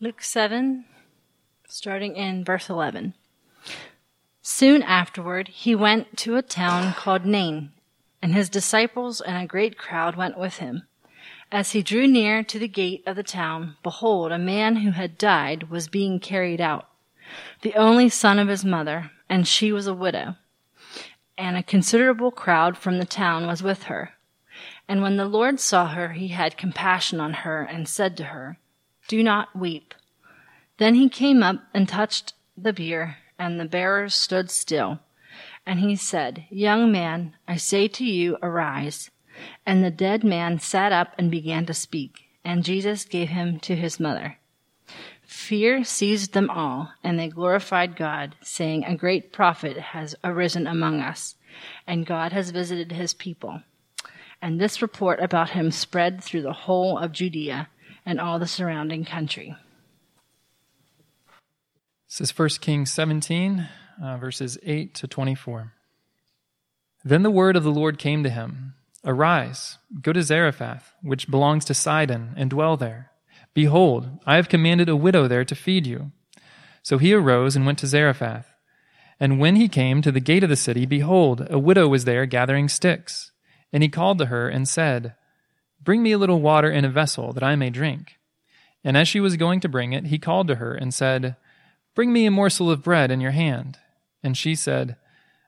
Luke 7, starting in verse 11. Soon afterward, he went to a town called Nain, and his disciples and a great crowd went with him. As he drew near to the gate of the town, behold, a man who had died was being carried out, the only son of his mother, and she was a widow. And a considerable crowd from the town was with her. And when the Lord saw her, he had compassion on her and said to her, do not weep. Then he came up and touched the bier, and the bearers stood still. And he said, Young man, I say to you, arise. And the dead man sat up and began to speak, and Jesus gave him to his mother. Fear seized them all, and they glorified God, saying, A great prophet has arisen among us, and God has visited his people. And this report about him spread through the whole of Judea and all the surrounding country. This is 1 Kings 17, uh, verses 8 to 24. Then the word of the Lord came to him Arise, go to Zarephath, which belongs to Sidon, and dwell there. Behold, I have commanded a widow there to feed you. So he arose and went to Zarephath. And when he came to the gate of the city, behold, a widow was there gathering sticks. And he called to her and said, Bring me a little water in a vessel, that I may drink. And as she was going to bring it, he called to her and said, Bring me a morsel of bread in your hand. And she said,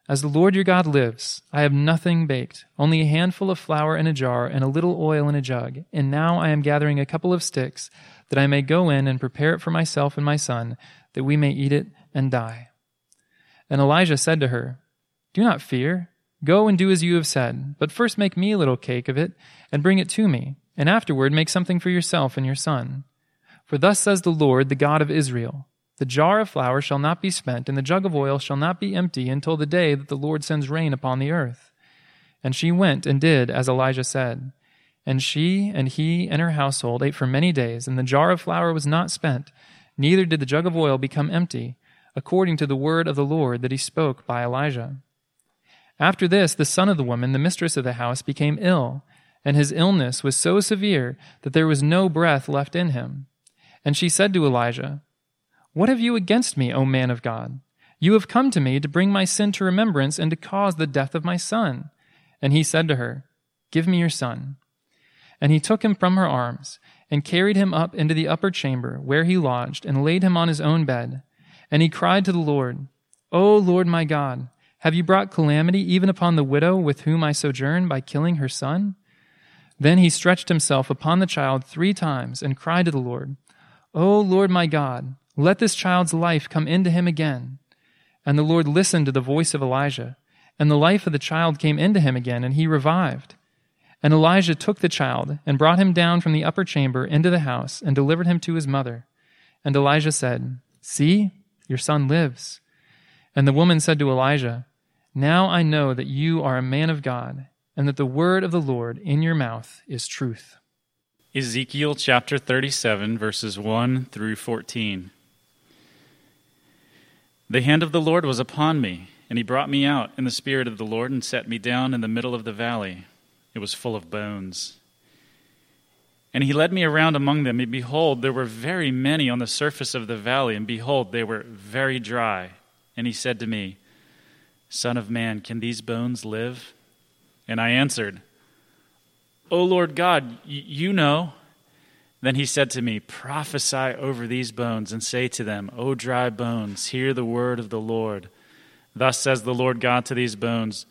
As the Lord your God lives, I have nothing baked, only a handful of flour in a jar and a little oil in a jug. And now I am gathering a couple of sticks, that I may go in and prepare it for myself and my son, that we may eat it and die. And Elijah said to her, Do not fear. Go and do as you have said, but first make me a little cake of it and bring it to me, and afterward make something for yourself and your son. For thus says the Lord, the God of Israel The jar of flour shall not be spent, and the jug of oil shall not be empty until the day that the Lord sends rain upon the earth. And she went and did as Elijah said. And she and he and her household ate for many days, and the jar of flour was not spent, neither did the jug of oil become empty, according to the word of the Lord that he spoke by Elijah. After this, the son of the woman, the mistress of the house, became ill, and his illness was so severe that there was no breath left in him. And she said to Elijah, What have you against me, O man of God? You have come to me to bring my sin to remembrance and to cause the death of my son. And he said to her, Give me your son. And he took him from her arms, and carried him up into the upper chamber, where he lodged, and laid him on his own bed. And he cried to the Lord, O Lord my God, have you brought calamity even upon the widow with whom I sojourn by killing her son? Then he stretched himself upon the child three times and cried to the Lord, O Lord my God, let this child's life come into him again. And the Lord listened to the voice of Elijah, and the life of the child came into him again, and he revived. And Elijah took the child and brought him down from the upper chamber into the house and delivered him to his mother. And Elijah said, See, your son lives. And the woman said to Elijah, now I know that you are a man of God, and that the word of the Lord in your mouth is truth. Ezekiel chapter 37, verses 1 through 14. The hand of the Lord was upon me, and he brought me out in the spirit of the Lord and set me down in the middle of the valley. It was full of bones. And he led me around among them, and behold, there were very many on the surface of the valley, and behold, they were very dry. And he said to me, Son of man, can these bones live? And I answered, O Lord God, you know. Then he said to me, Prophesy over these bones and say to them, O dry bones, hear the word of the Lord. Thus says the Lord God to these bones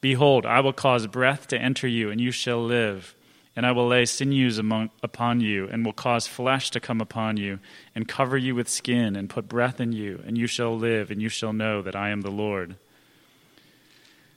Behold, I will cause breath to enter you, and you shall live. And I will lay sinews among, upon you, and will cause flesh to come upon you, and cover you with skin, and put breath in you, and you shall live, and you shall know that I am the Lord.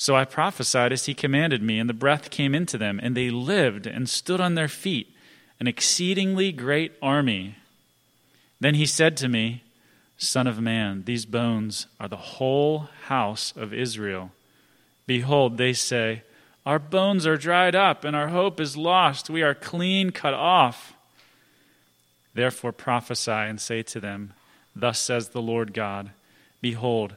So I prophesied as he commanded me, and the breath came into them, and they lived and stood on their feet, an exceedingly great army. Then he said to me, Son of man, these bones are the whole house of Israel. Behold, they say, Our bones are dried up, and our hope is lost. We are clean cut off. Therefore prophesy and say to them, Thus says the Lord God Behold,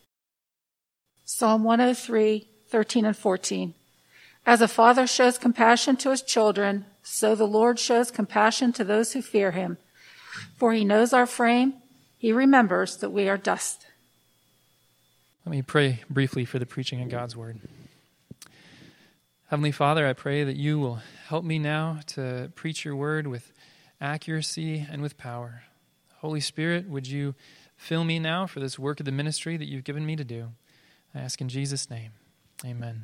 Psalm 103, 13 and 14. As a father shows compassion to his children, so the Lord shows compassion to those who fear him. For he knows our frame, he remembers that we are dust. Let me pray briefly for the preaching of God's word. Heavenly Father, I pray that you will help me now to preach your word with accuracy and with power. Holy Spirit, would you fill me now for this work of the ministry that you've given me to do? I ask in Jesus' name. Amen.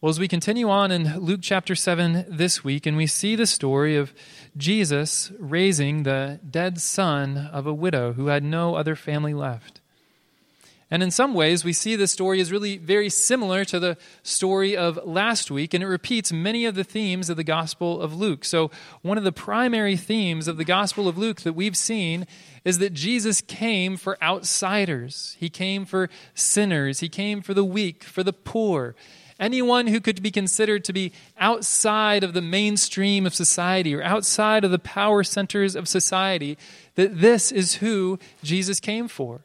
Well, as we continue on in Luke chapter 7 this week, and we see the story of Jesus raising the dead son of a widow who had no other family left. And in some ways, we see this story is really very similar to the story of last week, and it repeats many of the themes of the Gospel of Luke. So, one of the primary themes of the Gospel of Luke that we've seen is that Jesus came for outsiders, He came for sinners, He came for the weak, for the poor anyone who could be considered to be outside of the mainstream of society or outside of the power centers of society, that this is who Jesus came for.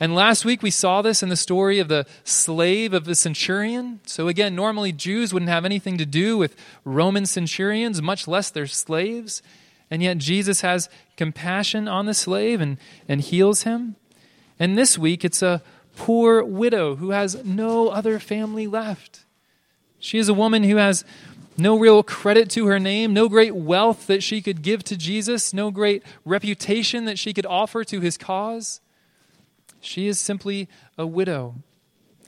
And last week we saw this in the story of the slave of the centurion. So, again, normally Jews wouldn't have anything to do with Roman centurions, much less their slaves. And yet Jesus has compassion on the slave and, and heals him. And this week it's a poor widow who has no other family left. She is a woman who has no real credit to her name, no great wealth that she could give to Jesus, no great reputation that she could offer to his cause. She is simply a widow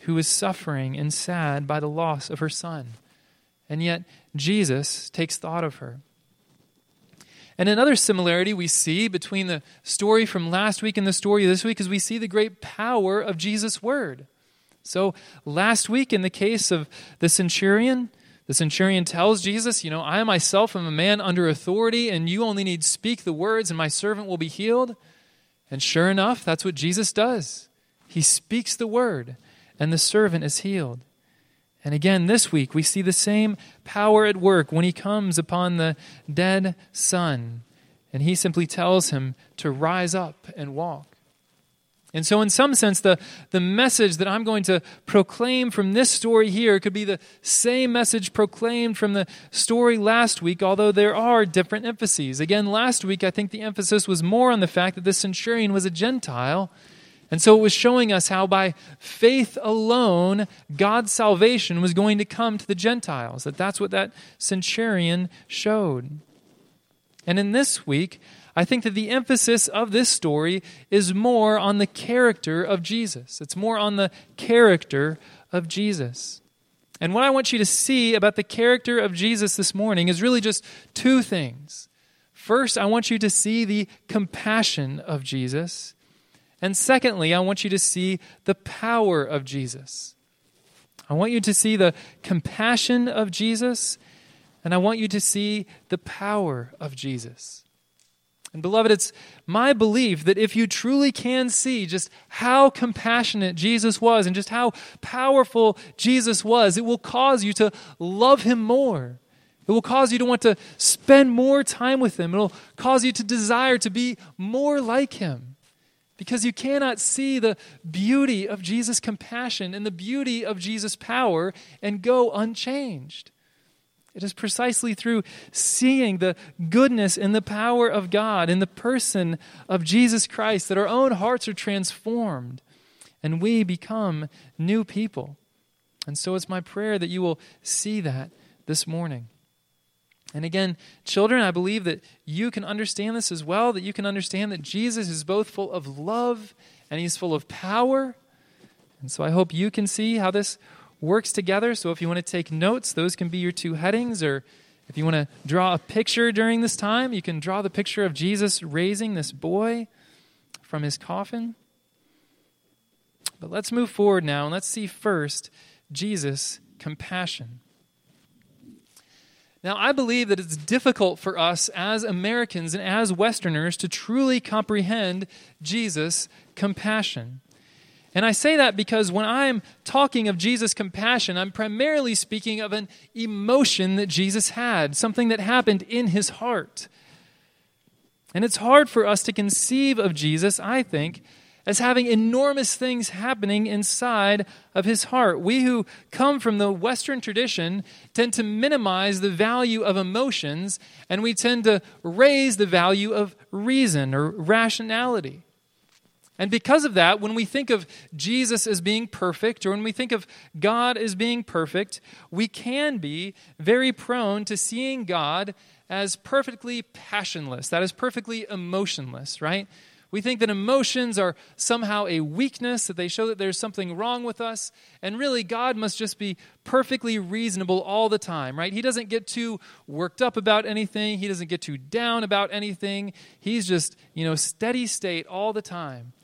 who is suffering and sad by the loss of her son. And yet, Jesus takes thought of her. And another similarity we see between the story from last week and the story this week is we see the great power of Jesus' word. So, last week, in the case of the centurion, the centurion tells Jesus, You know, I myself am a man under authority, and you only need speak the words, and my servant will be healed. And sure enough, that's what Jesus does. He speaks the word, and the servant is healed. And again, this week, we see the same power at work when he comes upon the dead son. And he simply tells him to rise up and walk. And so, in some sense, the, the message that I'm going to proclaim from this story here could be the same message proclaimed from the story last week, although there are different emphases. Again, last week, I think the emphasis was more on the fact that this centurion was a Gentile and so it was showing us how by faith alone, God's salvation was going to come to the Gentiles. That that's what that centurion showed. And in this week, I think that the emphasis of this story is more on the character of Jesus. It's more on the character of Jesus. And what I want you to see about the character of Jesus this morning is really just two things. First, I want you to see the compassion of Jesus. And secondly, I want you to see the power of Jesus. I want you to see the compassion of Jesus, and I want you to see the power of Jesus. And beloved, it's my belief that if you truly can see just how compassionate Jesus was and just how powerful Jesus was, it will cause you to love him more. It will cause you to want to spend more time with him. It will cause you to desire to be more like him because you cannot see the beauty of Jesus' compassion and the beauty of Jesus' power and go unchanged. It is precisely through seeing the goodness and the power of God in the person of Jesus Christ that our own hearts are transformed and we become new people. And so it's my prayer that you will see that this morning. And again, children, I believe that you can understand this as well, that you can understand that Jesus is both full of love and he's full of power. And so I hope you can see how this works together. So if you want to take notes, those can be your two headings. Or if you want to draw a picture during this time, you can draw the picture of Jesus raising this boy from his coffin. But let's move forward now and let's see first Jesus' compassion. Now, I believe that it's difficult for us as Americans and as Westerners to truly comprehend Jesus' compassion. And I say that because when I'm talking of Jesus' compassion, I'm primarily speaking of an emotion that Jesus had, something that happened in his heart. And it's hard for us to conceive of Jesus, I think, as having enormous things happening inside of his heart. We who come from the Western tradition tend to minimize the value of emotions, and we tend to raise the value of reason or rationality. And because of that, when we think of Jesus as being perfect, or when we think of God as being perfect, we can be very prone to seeing God as perfectly passionless, that is, perfectly emotionless, right? We think that emotions are somehow a weakness, that they show that there's something wrong with us. And really, God must just be perfectly reasonable all the time, right? He doesn't get too worked up about anything, He doesn't get too down about anything. He's just, you know, steady state all the time.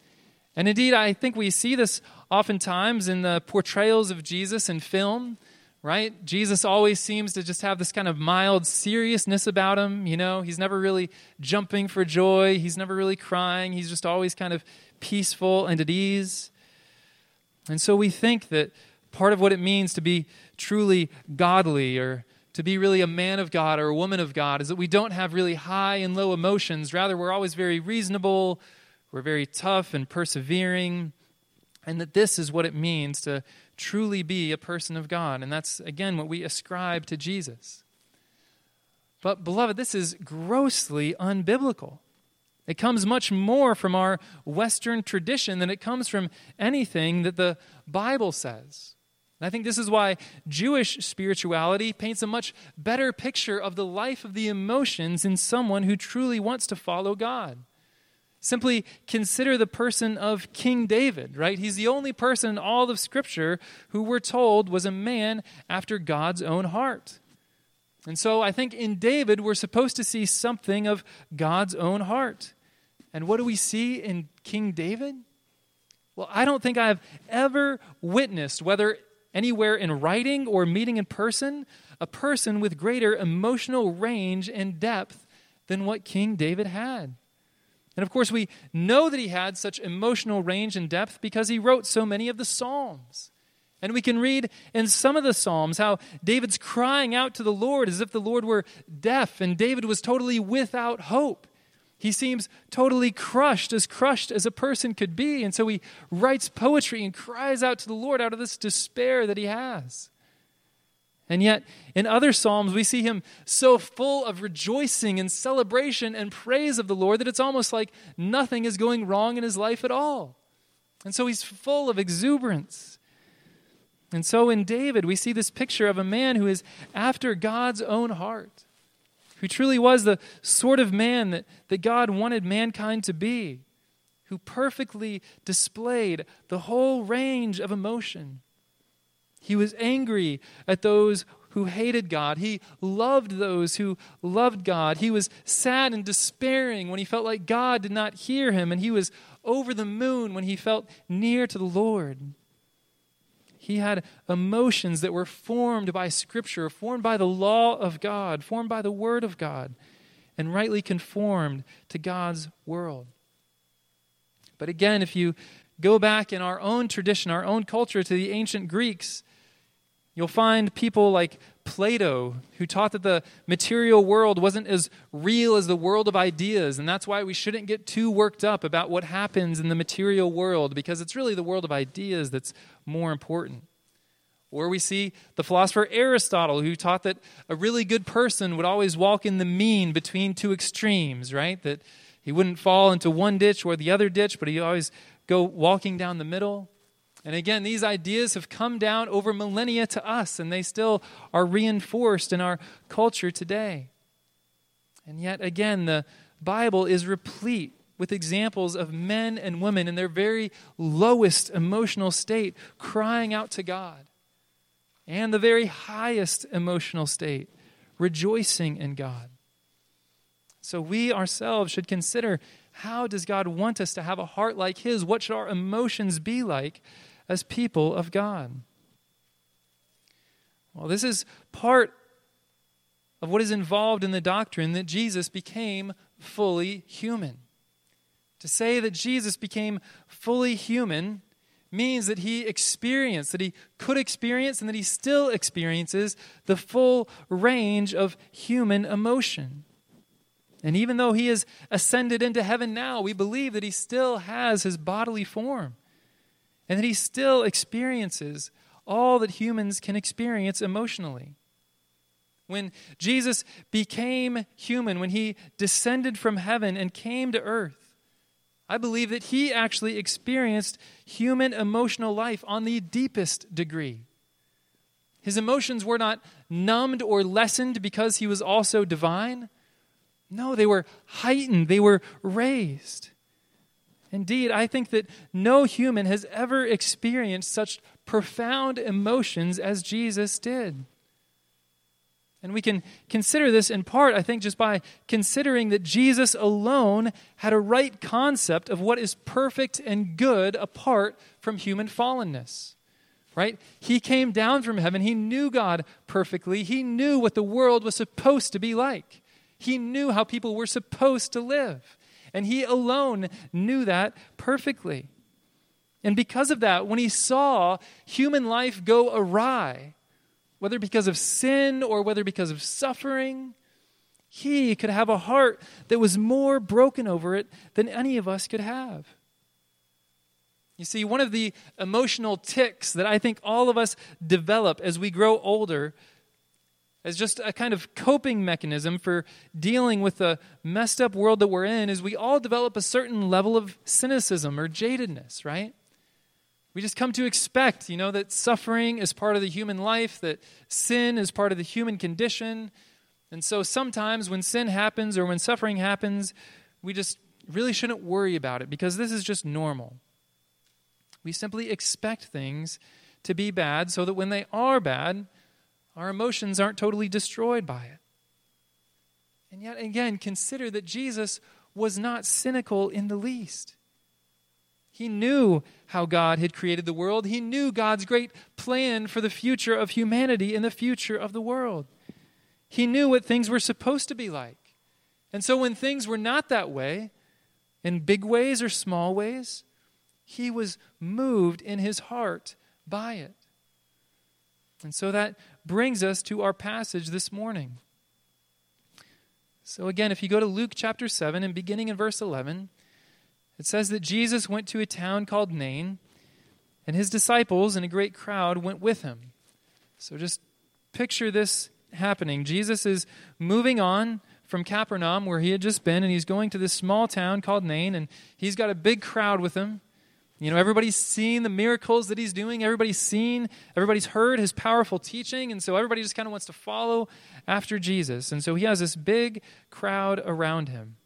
And indeed, I think we see this oftentimes in the portrayals of Jesus in film right? Jesus always seems to just have this kind of mild seriousness about him, you know? He's never really jumping for joy, he's never really crying, he's just always kind of peaceful and at ease. And so we think that part of what it means to be truly godly or to be really a man of God or a woman of God is that we don't have really high and low emotions. Rather, we're always very reasonable, we're very tough and persevering, and that this is what it means to truly be a person of God. And that's, again, what we ascribe to Jesus. But, beloved, this is grossly unbiblical. It comes much more from our Western tradition than it comes from anything that the Bible says. And I think this is why Jewish spirituality paints a much better picture of the life of the emotions in someone who truly wants to follow God. Simply consider the person of King David, right? He's the only person in all of Scripture who we're told was a man after God's own heart. And so I think in David, we're supposed to see something of God's own heart. And what do we see in King David? Well, I don't think I've ever witnessed, whether anywhere in writing or meeting in person, a person with greater emotional range and depth than what King David had. And of course, we know that he had such emotional range and depth because he wrote so many of the Psalms. And we can read in some of the Psalms how David's crying out to the Lord as if the Lord were deaf and David was totally without hope. He seems totally crushed, as crushed as a person could be. And so he writes poetry and cries out to the Lord out of this despair that he has. And yet, in other Psalms, we see him so full of rejoicing and celebration and praise of the Lord that it's almost like nothing is going wrong in his life at all. And so he's full of exuberance. And so in David, we see this picture of a man who is after God's own heart, who truly was the sort of man that, that God wanted mankind to be, who perfectly displayed the whole range of emotion he was angry at those who hated God. He loved those who loved God. He was sad and despairing when he felt like God did not hear him, and he was over the moon when he felt near to the Lord. He had emotions that were formed by Scripture, formed by the law of God, formed by the Word of God, and rightly conformed to God's world. But again, if you go back in our own tradition, our own culture, to the ancient Greeks, You'll find people like Plato, who taught that the material world wasn't as real as the world of ideas, and that's why we shouldn't get too worked up about what happens in the material world, because it's really the world of ideas that's more important. Or we see the philosopher Aristotle, who taught that a really good person would always walk in the mean between two extremes, right? That he wouldn't fall into one ditch or the other ditch, but he always go walking down the middle. And again, these ideas have come down over millennia to us, and they still are reinforced in our culture today. And yet again, the Bible is replete with examples of men and women in their very lowest emotional state crying out to God, and the very highest emotional state rejoicing in God. So we ourselves should consider how does God want us to have a heart like his? What should our emotions be like as people of God? Well, this is part of what is involved in the doctrine that Jesus became fully human. To say that Jesus became fully human means that he experienced, that he could experience, and that he still experiences the full range of human emotion. And even though he has ascended into heaven now, we believe that he still has his bodily form and that he still experiences all that humans can experience emotionally. When Jesus became human, when he descended from heaven and came to earth, I believe that he actually experienced human emotional life on the deepest degree. His emotions were not numbed or lessened because he was also divine. No, they were heightened, they were raised. Indeed, I think that no human has ever experienced such profound emotions as Jesus did. And we can consider this in part, I think, just by considering that Jesus alone had a right concept of what is perfect and good apart from human fallenness. Right? He came down from heaven. He knew God perfectly. He knew what the world was supposed to be like. He knew how people were supposed to live. And he alone knew that perfectly. And because of that, when he saw human life go awry, whether because of sin or whether because of suffering, he could have a heart that was more broken over it than any of us could have. You see, one of the emotional tics that I think all of us develop as we grow older as just a kind of coping mechanism for dealing with the messed up world that we're in is we all develop a certain level of cynicism or jadedness, right? We just come to expect, you know, that suffering is part of the human life, that sin is part of the human condition. And so sometimes when sin happens or when suffering happens, we just really shouldn't worry about it because this is just normal. We simply expect things to be bad so that when they are bad, our emotions aren't totally destroyed by it. And yet again, consider that Jesus was not cynical in the least. He knew how God had created the world. He knew God's great plan for the future of humanity and the future of the world. He knew what things were supposed to be like. And so when things were not that way, in big ways or small ways, he was moved in his heart by it. And so that brings us to our passage this morning. So, again, if you go to Luke chapter 7 and beginning in verse 11, it says that Jesus went to a town called Nain, and his disciples and a great crowd went with him. So just picture this happening. Jesus is moving on from Capernaum, where he had just been, and he's going to this small town called Nain, and he's got a big crowd with him. You know, everybody's seen the miracles that he's doing. Everybody's seen, everybody's heard his powerful teaching. And so everybody just kind of wants to follow after Jesus. And so he has this big crowd around him.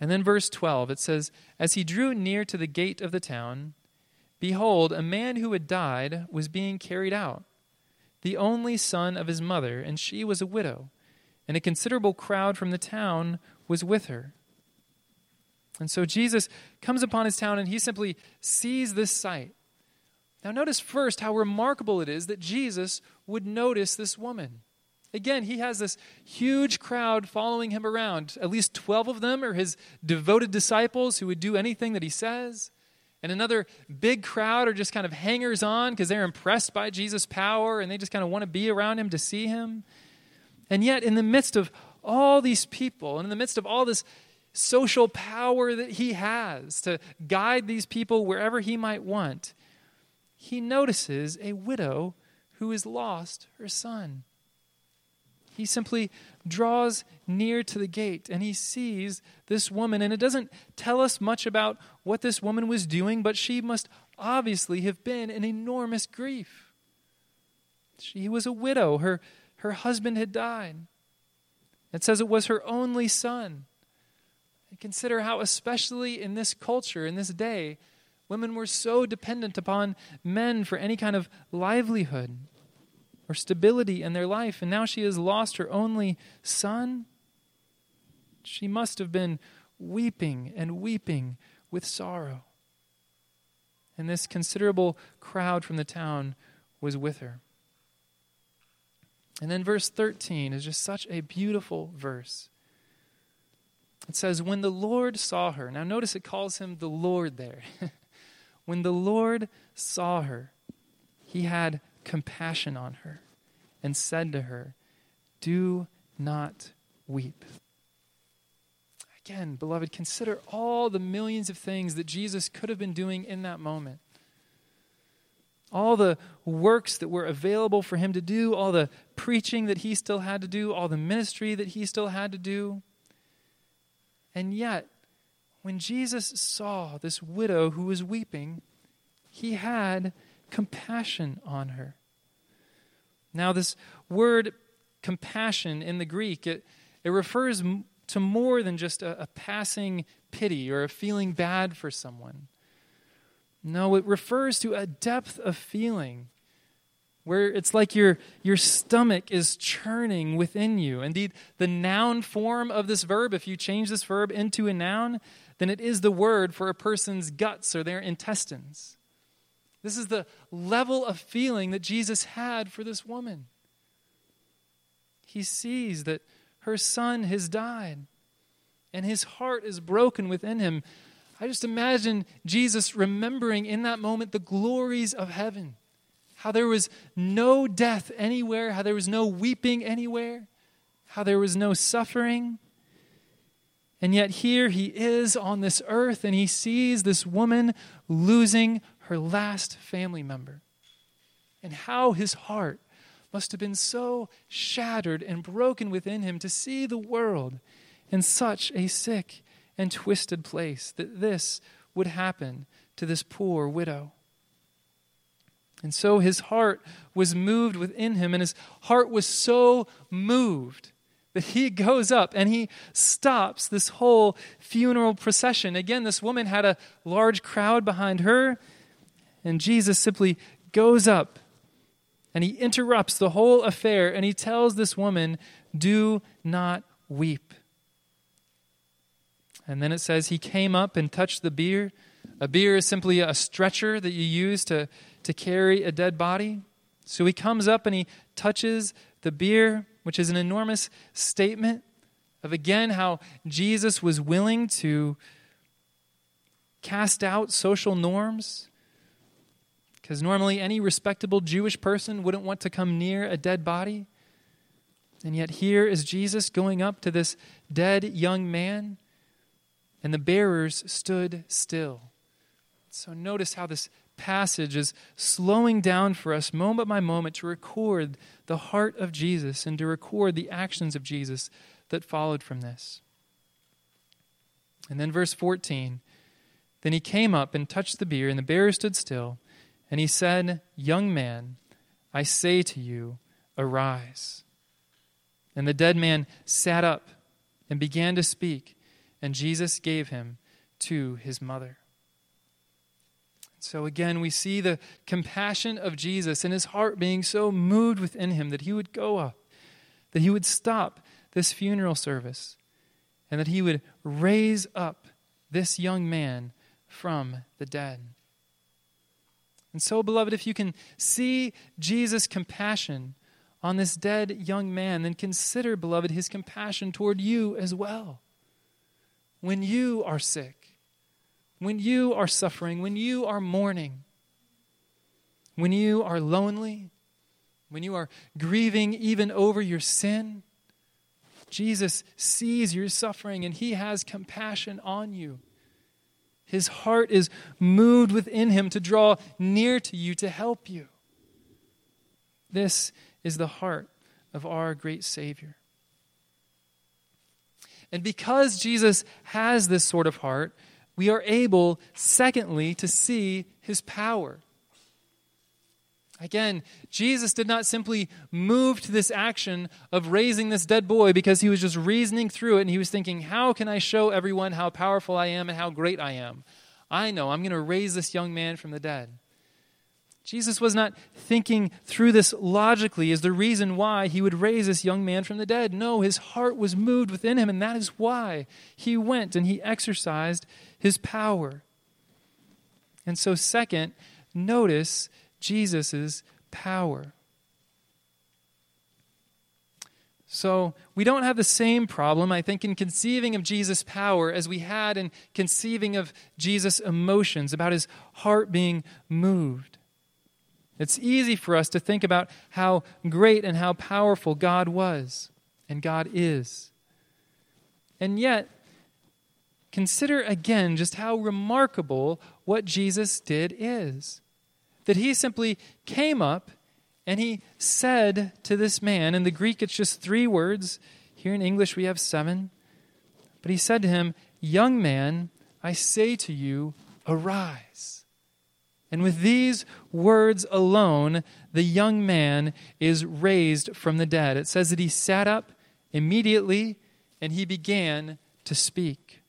And then verse 12, it says, As he drew near to the gate of the town, behold, a man who had died was being carried out, the only son of his mother, and she was a widow, and a considerable crowd from the town was with her. And so Jesus comes upon his town and he simply sees this sight. Now, notice first how remarkable it is that Jesus would notice this woman. Again, he has this huge crowd following him around. At least 12 of them are his devoted disciples who would do anything that he says. And another big crowd are just kind of hangers on because they're impressed by Jesus' power and they just kind of want to be around him to see him. And yet, in the midst of all these people and in the midst of all this social power that he has to guide these people wherever he might want, he notices a widow who has lost her son. He simply draws near to the gate and he sees this woman. And it doesn't tell us much about what this woman was doing, but she must obviously have been in enormous grief. She was a widow, her, her husband had died. It says it was her only son. Consider how, especially in this culture, in this day, women were so dependent upon men for any kind of livelihood or stability in their life. And now she has lost her only son. She must have been weeping and weeping with sorrow. And this considerable crowd from the town was with her. And then verse 13 is just such a beautiful verse. It says, When the Lord saw her, now notice it calls him the Lord there. when the Lord saw her, he had compassion on her and said to her, Do not weep. Again, beloved, consider all the millions of things that Jesus could have been doing in that moment all the works that were available for him to do, all the preaching that he still had to do, all the ministry that he still had to do. And yet, when Jesus saw this widow who was weeping, he had compassion on her. Now, this word compassion in the Greek, it, it refers to more than just a, a passing pity or a feeling bad for someone. No, it refers to a depth of feeling where it's like your, your stomach is churning within you. Indeed, the noun form of this verb, if you change this verb into a noun, then it is the word for a person's guts or their intestines. This is the level of feeling that Jesus had for this woman. He sees that her son has died, and his heart is broken within him I just imagine Jesus remembering in that moment the glories of heaven. How there was no death anywhere, how there was no weeping anywhere, how there was no suffering. And yet here he is on this earth and he sees this woman losing her last family member. And how his heart must have been so shattered and broken within him to see the world in such a sick and twisted place that this would happen to this poor widow. And so his heart was moved within him, and his heart was so moved that he goes up and he stops this whole funeral procession. Again, this woman had a large crowd behind her, and Jesus simply goes up and he interrupts the whole affair and he tells this woman, Do not weep. And then it says he came up and touched the bier. A bier is simply a stretcher that you use to, to carry a dead body. So he comes up and he touches the bier, which is an enormous statement of again how Jesus was willing to cast out social norms. Because normally any respectable Jewish person wouldn't want to come near a dead body. And yet here is Jesus going up to this dead young man and the bearers stood still. So notice how this passage is slowing down for us moment by moment to record the heart of Jesus and to record the actions of Jesus that followed from this. And then verse 14 Then he came up and touched the bier, and the bearer stood still. And he said, Young man, I say to you, arise. And the dead man sat up and began to speak and Jesus gave him to his mother. So again, we see the compassion of Jesus and his heart being so moved within him that he would go up, that he would stop this funeral service, and that he would raise up this young man from the dead. And so, beloved, if you can see Jesus' compassion on this dead young man, then consider, beloved, his compassion toward you as well when you are sick, when you are suffering, when you are mourning, when you are lonely, when you are grieving even over your sin, Jesus sees your suffering and he has compassion on you. His heart is moved within him to draw near to you to help you. This is the heart of our great Savior. And because Jesus has this sort of heart, we are able, secondly, to see his power. Again, Jesus did not simply move to this action of raising this dead boy because he was just reasoning through it and he was thinking, How can I show everyone how powerful I am and how great I am? I know I'm going to raise this young man from the dead. Jesus was not thinking through this logically as the reason why he would raise this young man from the dead. No, his heart was moved within him, and that is why he went and he exercised his power. And so, second, notice Jesus' power. So, we don't have the same problem, I think, in conceiving of Jesus' power as we had in conceiving of Jesus' emotions, about his heart being moved. It's easy for us to think about how great and how powerful God was and God is. And yet, consider again just how remarkable what Jesus did is that he simply came up and he said to this man, in the Greek it's just three words. Here in English we have seven. But he said to him, Young man, I say to you, arise. And with these words alone, the young man is raised from the dead. It says that he sat up immediately and he began to speak.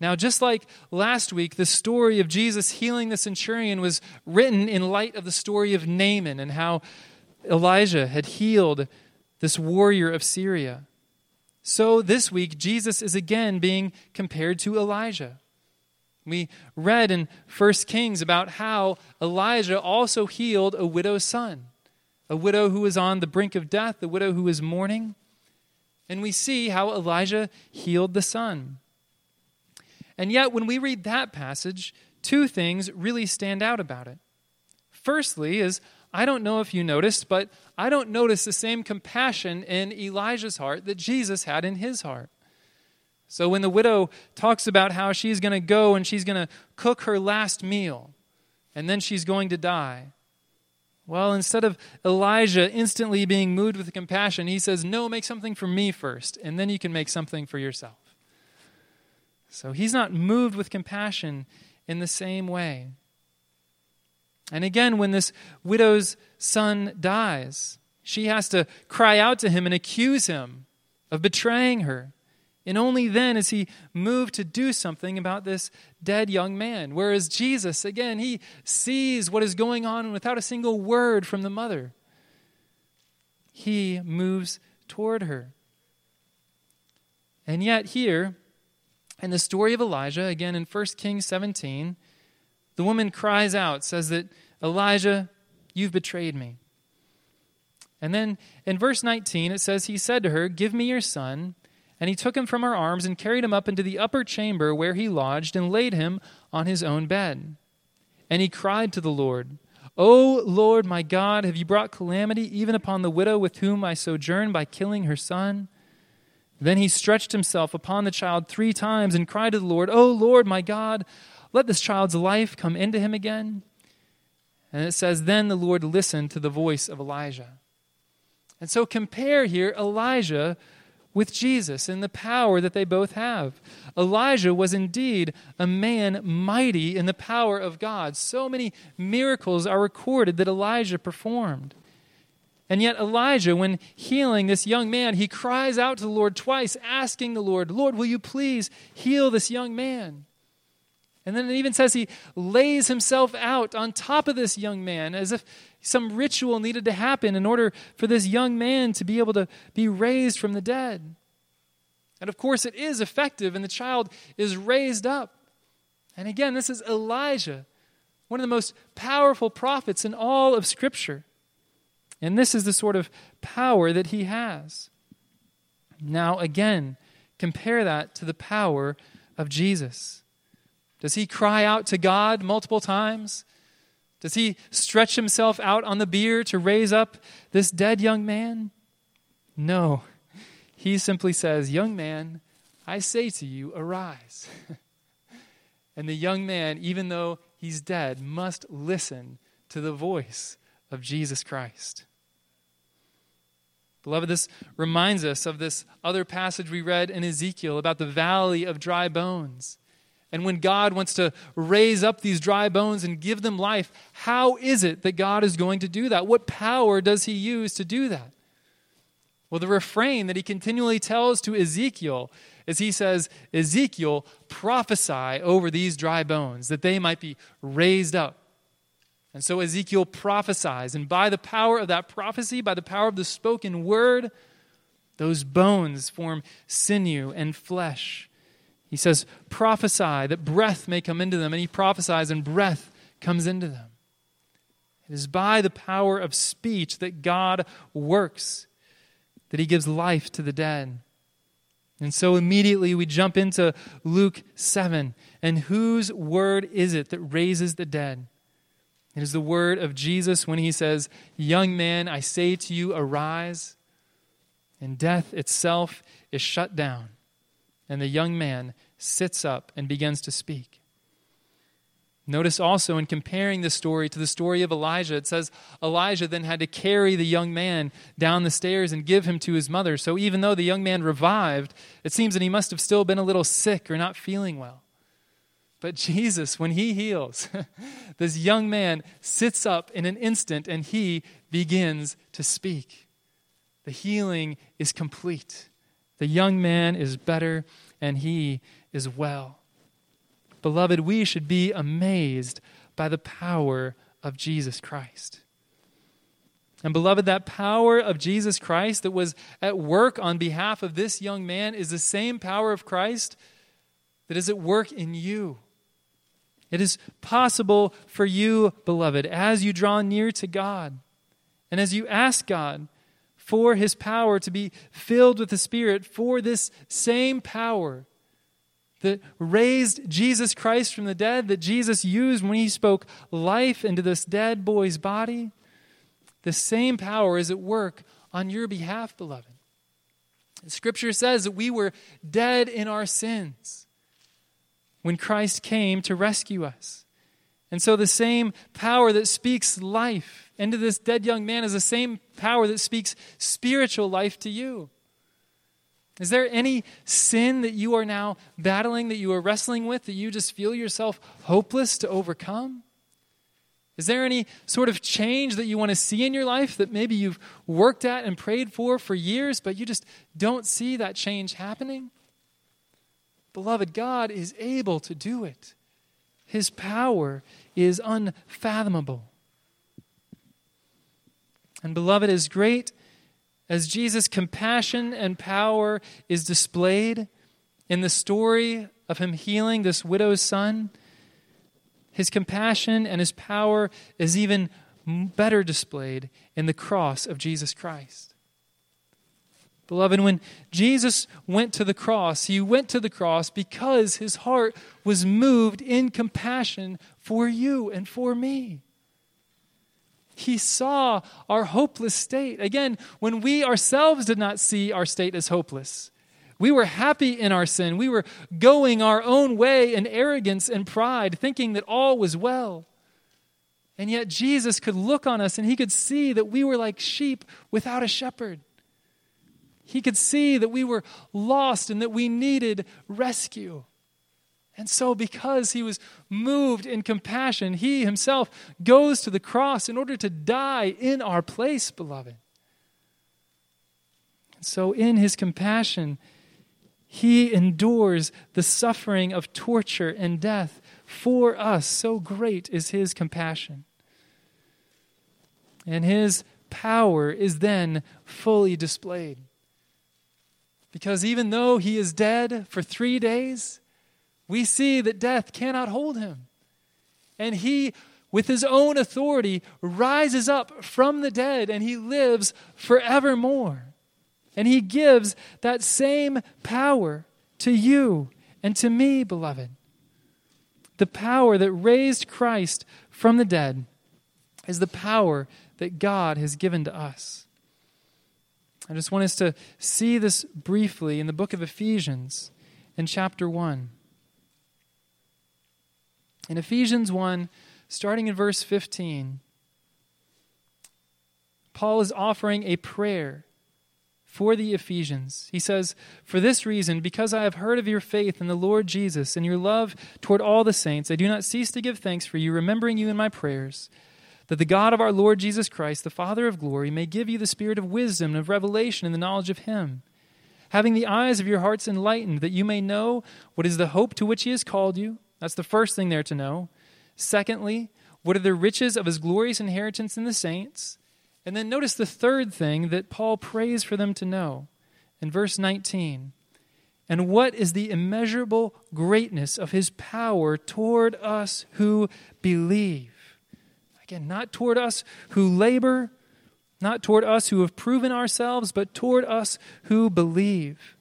Now, just like last week, the story of Jesus healing the centurion was written in light of the story of Naaman and how Elijah had healed this warrior of Syria. So this week, Jesus is again being compared to Elijah. We read in 1 Kings about how Elijah also healed a widow's son, a widow who was on the brink of death, a widow who was mourning. And we see how Elijah healed the son. And yet, when we read that passage, two things really stand out about it. Firstly, is I don't know if you noticed, but I don't notice the same compassion in Elijah's heart that Jesus had in his heart. So when the widow talks about how she's going to go and she's going to cook her last meal, and then she's going to die, well, instead of Elijah instantly being moved with compassion, he says, No, make something for me first, and then you can make something for yourself. So he's not moved with compassion in the same way. And again, when this widow's son dies, she has to cry out to him and accuse him of betraying her. And only then is he moved to do something about this dead young man. Whereas Jesus, again, he sees what is going on without a single word from the mother. He moves toward her. And yet, here, in the story of Elijah, again in 1 Kings 17, the woman cries out, says that, Elijah, you've betrayed me. And then in verse 19, it says, He said to her, Give me your son. And he took him from her arms and carried him up into the upper chamber where he lodged and laid him on his own bed. And he cried to the Lord, O Lord my God, have you brought calamity even upon the widow with whom I sojourn by killing her son? Then he stretched himself upon the child three times and cried to the Lord, O Lord, my God, let this child's life come into him again. And it says, Then the Lord listened to the voice of Elijah. And so compare here Elijah with Jesus and the power that they both have. Elijah was indeed a man mighty in the power of God. So many miracles are recorded that Elijah performed. And yet, Elijah, when healing this young man, he cries out to the Lord twice, asking the Lord, Lord, will you please heal this young man? And then it even says he lays himself out on top of this young man as if some ritual needed to happen in order for this young man to be able to be raised from the dead. And of course, it is effective, and the child is raised up. And again, this is Elijah, one of the most powerful prophets in all of Scripture. And this is the sort of power that he has. Now, again, compare that to the power of Jesus. Does he cry out to God multiple times? Does he stretch himself out on the bier to raise up this dead young man? No. He simply says, Young man, I say to you, arise. and the young man, even though he's dead, must listen to the voice of Jesus Christ. Beloved, this reminds us of this other passage we read in Ezekiel about the valley of dry bones. And when God wants to raise up these dry bones and give them life, how is it that God is going to do that? What power does he use to do that? Well, the refrain that he continually tells to Ezekiel is he says, Ezekiel, prophesy over these dry bones that they might be raised up. And so Ezekiel prophesies, and by the power of that prophecy, by the power of the spoken word, those bones form sinew and flesh. He says, prophesy that breath may come into them, and he prophesies, and breath comes into them. It is by the power of speech that God works that he gives life to the dead. And so immediately we jump into Luke 7. And whose word is it that raises the dead? It is the word of Jesus when he says, Young man, I say to you, arise. And death itself is shut down. And the young man sits up and begins to speak. Notice also in comparing the story to the story of Elijah, it says Elijah then had to carry the young man down the stairs and give him to his mother. So even though the young man revived, it seems that he must have still been a little sick or not feeling well. But Jesus, when he heals, this young man sits up in an instant and he begins to speak. The healing is complete. The young man is better and he is well. Beloved, we should be amazed by the power of Jesus Christ. And, beloved, that power of Jesus Christ that was at work on behalf of this young man is the same power of Christ that is at work in you. It is possible for you, beloved, as you draw near to God and as you ask God for his power to be filled with the Spirit, for this same power that raised Jesus Christ from the dead, that Jesus used when he spoke life into this dead boy's body, the same power is at work on your behalf, beloved. Scripture says that we were dead in our sins when Christ came to rescue us. And so the same power that speaks life into this dead young man is the same power that speaks spiritual life to you. Is there any sin that you are now battling, that you are wrestling with, that you just feel yourself hopeless to overcome? Is there any sort of change that you want to see in your life that maybe you've worked at and prayed for for years, but you just don't see that change happening? Beloved, God is able to do it. His power is unfathomable. And, beloved, as great as Jesus' compassion and power is displayed in the story of him healing this widow's son, his compassion and his power is even better displayed in the cross of Jesus Christ. Beloved, when Jesus went to the cross, he went to the cross because his heart was moved in compassion for you and for me. He saw our hopeless state. Again, when we ourselves did not see our state as hopeless, we were happy in our sin. We were going our own way in arrogance and pride, thinking that all was well. And yet Jesus could look on us and he could see that we were like sheep without a shepherd. He could see that we were lost and that we needed rescue. And so, because he was moved in compassion, he himself goes to the cross in order to die in our place, beloved. And so, in his compassion, he endures the suffering of torture and death for us. So great is his compassion. And his power is then fully displayed. Because even though he is dead for three days, we see that death cannot hold him. And he, with his own authority, rises up from the dead and he lives forevermore. And he gives that same power to you and to me, beloved. The power that raised Christ from the dead is the power that God has given to us. I just want us to see this briefly in the book of Ephesians in chapter 1. In Ephesians 1, starting in verse 15, Paul is offering a prayer for the Ephesians. He says, For this reason, because I have heard of your faith in the Lord Jesus and your love toward all the saints, I do not cease to give thanks for you, remembering you in my prayers, that the God of our Lord Jesus Christ, the Father of glory, may give you the spirit of wisdom and of revelation in the knowledge of him, having the eyes of your hearts enlightened, that you may know what is the hope to which he has called you. That's the first thing there to know. Secondly, what are the riches of his glorious inheritance in the saints? And then notice the third thing that Paul prays for them to know in verse 19. And what is the immeasurable greatness of his power toward us who believe? Again, not toward us who labor, not toward us who have proven ourselves, but toward us who believe.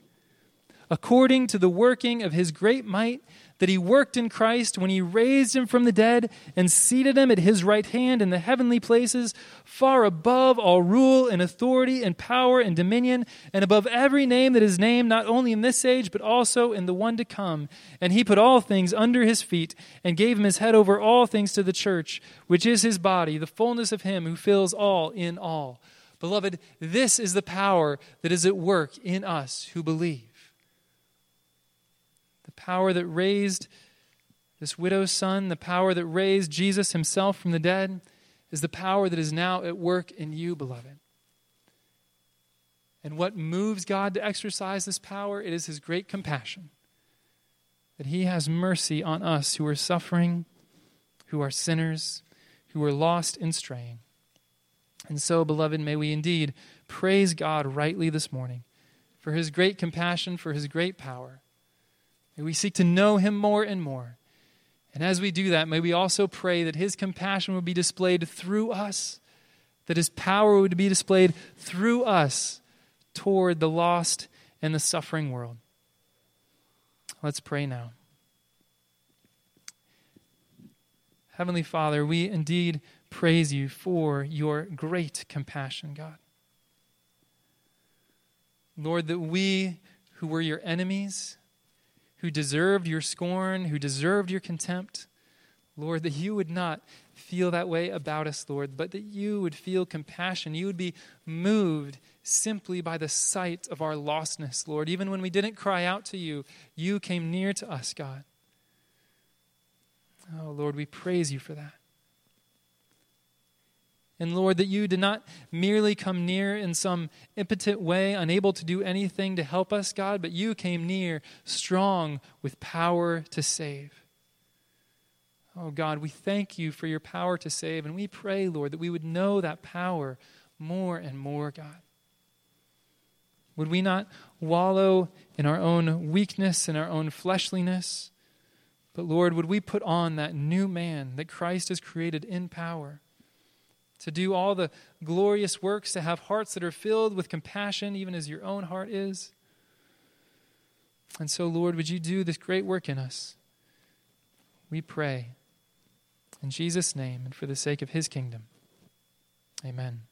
According to the working of his great might that he worked in Christ when he raised him from the dead and seated him at his right hand in the heavenly places, far above all rule and authority and power and dominion, and above every name that is named, not only in this age, but also in the one to come. And he put all things under his feet and gave him his head over all things to the church, which is his body, the fullness of him who fills all in all. Beloved, this is the power that is at work in us who believe the power that raised this widow's son, the power that raised Jesus himself from the dead, is the power that is now at work in you, beloved. And what moves God to exercise this power? It is his great compassion. That he has mercy on us who are suffering, who are sinners, who are lost and straying. And so, beloved, may we indeed praise God rightly this morning for his great compassion, for his great power. May we seek to know him more and more. And as we do that, may we also pray that his compassion would be displayed through us, that his power would be displayed through us toward the lost and the suffering world. Let's pray now. Heavenly Father, we indeed praise you for your great compassion, God. Lord, that we who were your enemies, who deserved your scorn, who deserved your contempt. Lord, that you would not feel that way about us, Lord, but that you would feel compassion. You would be moved simply by the sight of our lostness, Lord. Even when we didn't cry out to you, you came near to us, God. Oh, Lord, we praise you for that. And Lord, that you did not merely come near in some impotent way, unable to do anything to help us, God, but you came near, strong, with power to save. Oh, God, we thank you for your power to save, and we pray, Lord, that we would know that power more and more, God. Would we not wallow in our own weakness and our own fleshliness? But Lord, would we put on that new man that Christ has created in power? To do all the glorious works, to have hearts that are filled with compassion, even as your own heart is. And so, Lord, would you do this great work in us? We pray. In Jesus' name and for the sake of his kingdom. Amen.